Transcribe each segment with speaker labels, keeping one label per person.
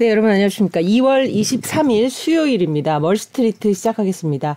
Speaker 1: 네, 여러분 안녕하십니까. 2월 23일 수요일입니다. 멀스트리트 시작하겠습니다.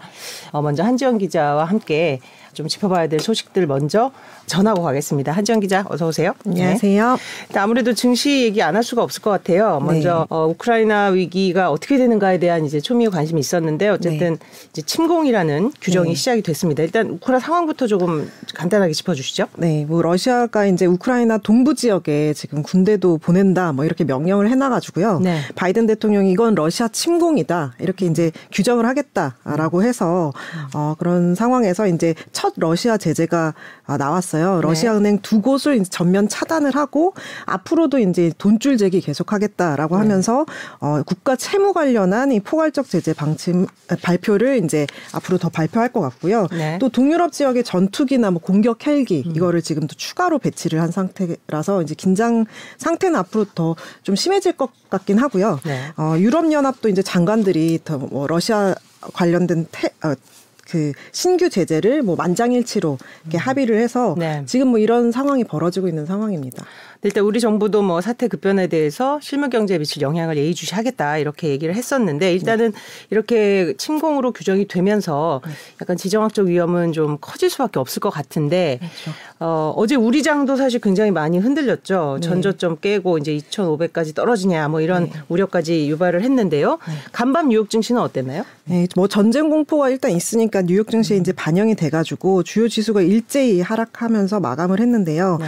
Speaker 1: 어, 먼저 한지원 기자와 함께 좀 짚어봐야 될 소식들 먼저 전하고 가겠습니다. 한지원 기자 어서 오세요.
Speaker 2: 안녕하세요.
Speaker 1: 네. 아무래도 증시 얘기 안 할 수가 없을 것 같아요. 먼저 네. 어, 우크라이나 위기가 어떻게 되는가에 대한 이제 초미의 관심이 있었는데 어쨌든 네. 이제 침공이라는 규정이 네. 시작이 됐습니다. 일단 우크라 상황부터 조금 간단하게 짚어주시죠.
Speaker 2: 네, 뭐 러시아가 이제 우크라이나 동부 지역에 지금 군대도 보낸다 뭐 이렇게 명령을 해놔가지고요. 네. 바이든 대통령이 이건 러시아 침공이다 이렇게 이제 규정을 하겠다라고 해서 어, 그런 상황에서 이제 첫 러시아 제재가 아, 나왔어요. 네. 러시아 은행 두 곳을 전면 차단을 하고 앞으로도 이제 돈줄 제기 계속하겠다라고 네. 하면서 어, 국가 채무 관련한 이 포괄적 제재 방침 발표를 이제 앞으로 더 발표할 것 같고요. 네. 또 동유럽 지역의 전투기나 뭐 공격 헬기 음. 이거를 지금 또 추가로 배치를 한 상태라서 이제 긴장 상태는 앞으로 더 좀 심해질 것 같긴 하고요. 네. 어, 유럽 연합도 이제 장관들이 더 뭐 러시아 관련된 태, 어, 그 신규 제재를 뭐 만장일치로 이렇게 음. 합의를 해서 네. 지금 뭐 이런 상황이 벌어지고 있는 상황입니다.
Speaker 1: 일단 우리 정부도 뭐 사태 급변에 대해서 실물 경제에 미칠 영향을 예의주시하겠다 이렇게 얘기를 했었는데 일단은 네. 이렇게 침공으로 규정이 되면서 네. 약간 지정학적 위험은 좀 커질 수밖에 없을 것 같은데 그렇죠. 어, 어제 우리 장도 사실 굉장히 많이 흔들렸죠. 네. 전저점 깨고 이제 2,500까지 떨어지냐 뭐 이런 네. 우려까지 유발을 했는데요. 네. 간밤 뉴욕 증시는 어땠나요?
Speaker 2: 네, 뭐 전쟁 공포가 일단 있으니까 뉴욕 증시에 음. 이제 반영이 돼가지고 주요 지수가 일제히 하락하면서 마감을 했는데요.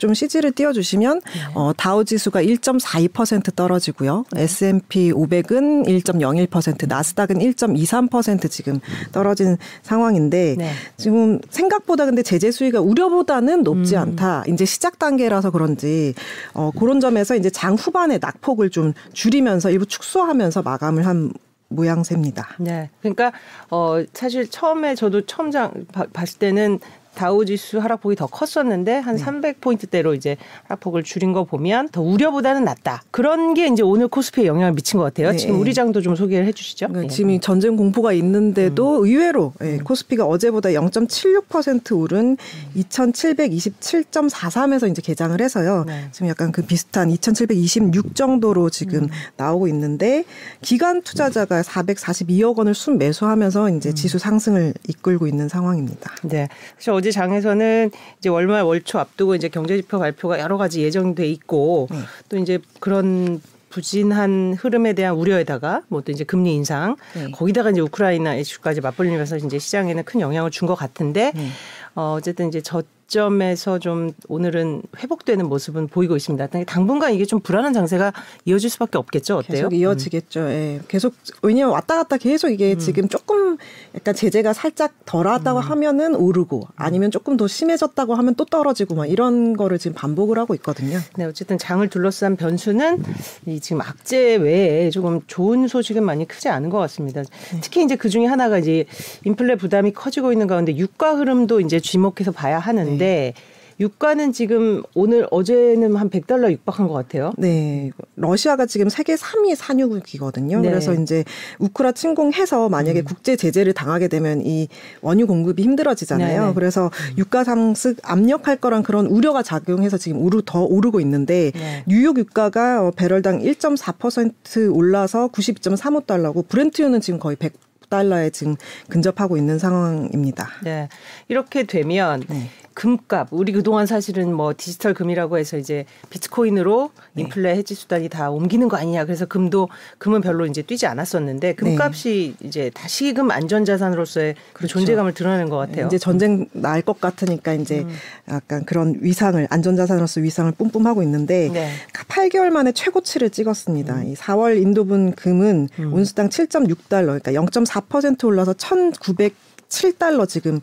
Speaker 2: 네. 좀 CG를 띄워주시면 네. 어, 다우 지수가 1.42% 떨어지고요. 네. S&P 500은 1.01%, 나스닥은 1.23% 지금 떨어진 상황인데 네. 지금 생각보다 근데 제재 수위가 우려보다는 높지 음. 않다. 이제 시작 단계라서 그런지 어, 그런 점에서 이제 장 후반에 낙폭을 좀 줄이면서 일부 축소하면서 마감을 한 모양새입니다.
Speaker 1: 네. 그러니까 어 사실 처음에 저도 처음 장 봤을 때는 다우지수 하락폭이 더 컸었는데 한 네. 300포인트대로 이제 하락폭을 줄인 거 보면 더 우려보다는 낫다. 그런 게 이제 오늘 코스피에 영향을 미친 것 같아요. 네. 지금 우리 장도 좀 소개를 해 주시죠.
Speaker 2: 그러니까 네. 지금 전쟁 공포가 있는데도 음. 의외로 네, 코스피가 어제보다 0.76% 오른 2727.43에서 이제 개장을 해서요. 네. 지금 약간 그 비슷한 2726 정도로 지금 음. 나오고 있는데 기간 투자자가 442억 원을 순매수하면서 이제 음. 지수 상승을 이끌고 있는 상황입니다.
Speaker 1: 네. 그래서 어제 장에서는 이제 월말 월초 앞두고 이제 경제지표 발표가 여러 가지 예정돼 있고 네. 또 이제 그런 부진한 흐름에 대한 우려에다가 뭐 또 이제 금리 인상 네. 거기다가 이제 우크라이나 이슈까지 맞벌리면서 이제 시장에는 큰 영향을 준 것 같은데 네. 어 어쨌든 이제 저 시점에서 좀 오늘은 회복되는 모습은 보이고 있습니다. 당분간 이게 좀 불안한 장세가 이어질 수밖에 없겠죠. 어때요?
Speaker 2: 계속 이어지겠죠. 음. 예. 계속 왜냐면 왔다 갔다 계속 이게 음. 지금 조금 약간 제재가 살짝 덜하다고 음. 하면은 오르고 아니면 조금 더 심해졌다고 하면 또 떨어지고 막 이런 거를 지금 반복을 하고 있거든요.
Speaker 1: 네, 어쨌든 장을 둘러싼 변수는 이 지금 악재 외에 조금 좋은 소식은 많이 크지 않은 것 같습니다. 네. 특히 이제 그 중에 하나가 이제 인플레 부담이 커지고 있는 가운데 유가 흐름도 이제 주목해서 봐야 하는데 있는데 유가는 지금 오늘 어제는 한 100달러 육박한 것 같아요.
Speaker 2: 네. 러시아가 지금 세계 3위 산유국이거든요. 네. 그래서 이제 우크라 침공해서 만약에 음. 국제 제재를 당하게 되면 이 원유 공급이 힘들어지잖아요. 네네. 그래서 음. 유가 상승 압력할 거란 그런 우려가 작용해서 지금 오르 더 오르고 있는데 네. 뉴욕 유가가 어, 배럴당 1.4% 올라서 92.35달러고 브렌트유는 지금 거의 100 달러에 지금 근접하고 있는 상황입니다.
Speaker 1: 네. 이렇게 되면 네. 금값 우리 그동안 사실은 뭐 디지털 금이라고 해서 이제 비트코인으로 네. 인플레 해지 수단이 다 옮기는 거 아니냐 그래서 금도 금은 별로 이제 뛰지 않았었는데 금값이 네. 이제 다시금 안전 자산으로서의 그 그렇죠. 존재감을 드러내는 것 같아요.
Speaker 2: 이제 전쟁 날 것 같으니까 이제 음. 약간 그런 위상을 안전 자산으로서 위상을 뿜뿜하고 있는데 네. 8개월 만에 최고치를 찍었습니다. 음. 이 4월 인도분 금은 음. 온수당 7.6달러 그러니까 0.4% 올라서 1,900 7달러 지금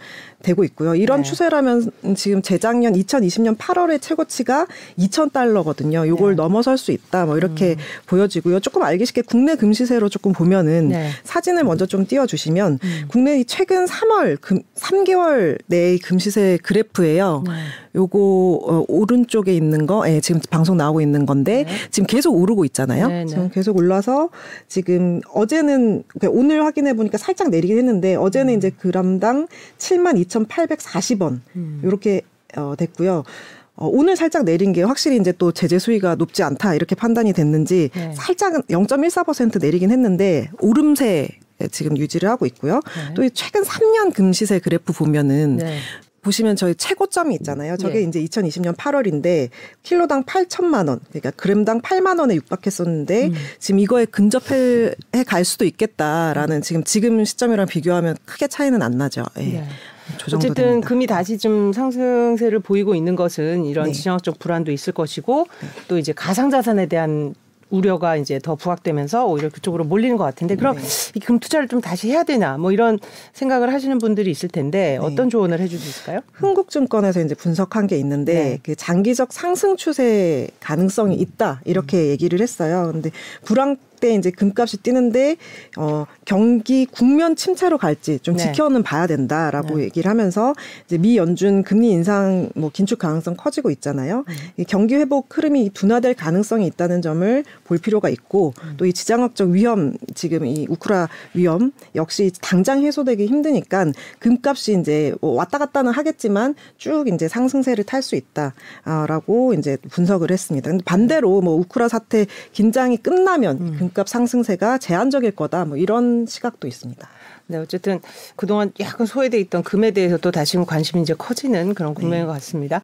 Speaker 2: 되고 있고요. 이런 네. 추세라면 지금 재작년 2020년 8월의 최고치가 2,000달러거든요. 요걸 네. 넘어설 수 있다. 뭐 이렇게 음. 보여지고요. 조금 알기 쉽게 국내 금시세로 조금 보면은 네. 사진을 먼저 좀 띄워 주시면 음. 국내 최근 3월 금 3개월 내의 금시세 그래프예요. 네. 요거 어, 오른쪽에 있는 거 예, 지금 방송 나오고 있는 건데 네. 지금 계속 오르고 있잖아요. 네, 지금 계속 올라서 지금 어제는 그러니까 오늘 확인해 보니까 살짝 내리긴 했는데 어제는 음. 이제 그람당 72,840원 음. 요렇게 어, 됐고요. 어, 오늘 살짝 내린 게 확실히 이제 또 제재 수위가 높지 않다 이렇게 판단이 됐는지 네. 살짝은 0.14% 내리긴 했는데 오름세 지금 유지를 하고 있고요. 네. 또 최근 3년 금시세 그래프 보면은 네. 보시면 저희 최고점이 있잖아요. 저게 네. 이제 2020년 8월인데 킬로당 8천만 원, 그러니까 그램당 8만 원에 육박했었는데 음. 지금 이거에 근접해 갈 수도 있겠다라는 지금 지금 시점이랑 비교하면 크게 차이는 안 나죠. 예. 네.
Speaker 1: 어쨌든 됩니다. 금이 다시 좀 상승세를 보이고 있는 것은 이런 네. 지정학적 불안도 있을 것이고 네. 또 이제 가상자산에 대한 우려가 이제 더 부각되면서 오히려 그쪽으로 몰리는 것 같은데 그럼 네. 이금 투자를 좀 다시 해야 되나 뭐 이런 생각을 하시는 분들이 있을 텐데 네. 어떤 조언을 있을까요?
Speaker 2: 흥국증권에서 이제 분석한 게 있는데 네. 그 장기적 상승 추세 가능성이 있다 이렇게 음. 얘기를 했어요. 근데 불황 때 이제 금값이 뛰는데 어 경기 국면 침체로 갈지 좀 네. 지켜는 봐야 된다라고 네. 얘기를 하면서 이제 미 연준 금리 인상 뭐 긴축 가능성 커지고 있잖아요. 음. 이 경기 회복 흐름이 둔화될 가능성이 있다는 점을 볼 필요가 있고 음. 또이 지정학적 위험 지금 이 우크라 위험 역시 당장 해소되기 힘드니까 금값이 이제 뭐 왔다 갔다는 하겠지만 쭉 이제 상승세를 탈 수 있다라고 이제 분석을 했습니다. 근데 반대로 뭐 우크라 사태 긴장이 끝나면 음. 금값 상승세가 제한적일 거다. 뭐 이런 시각도 있습니다.
Speaker 1: 네, 어쨌든 그동안 약간 소외돼 있던 금에 대해서 또 다시 관심이 이제 커지는 그런 국면인 네. 것 같습니다.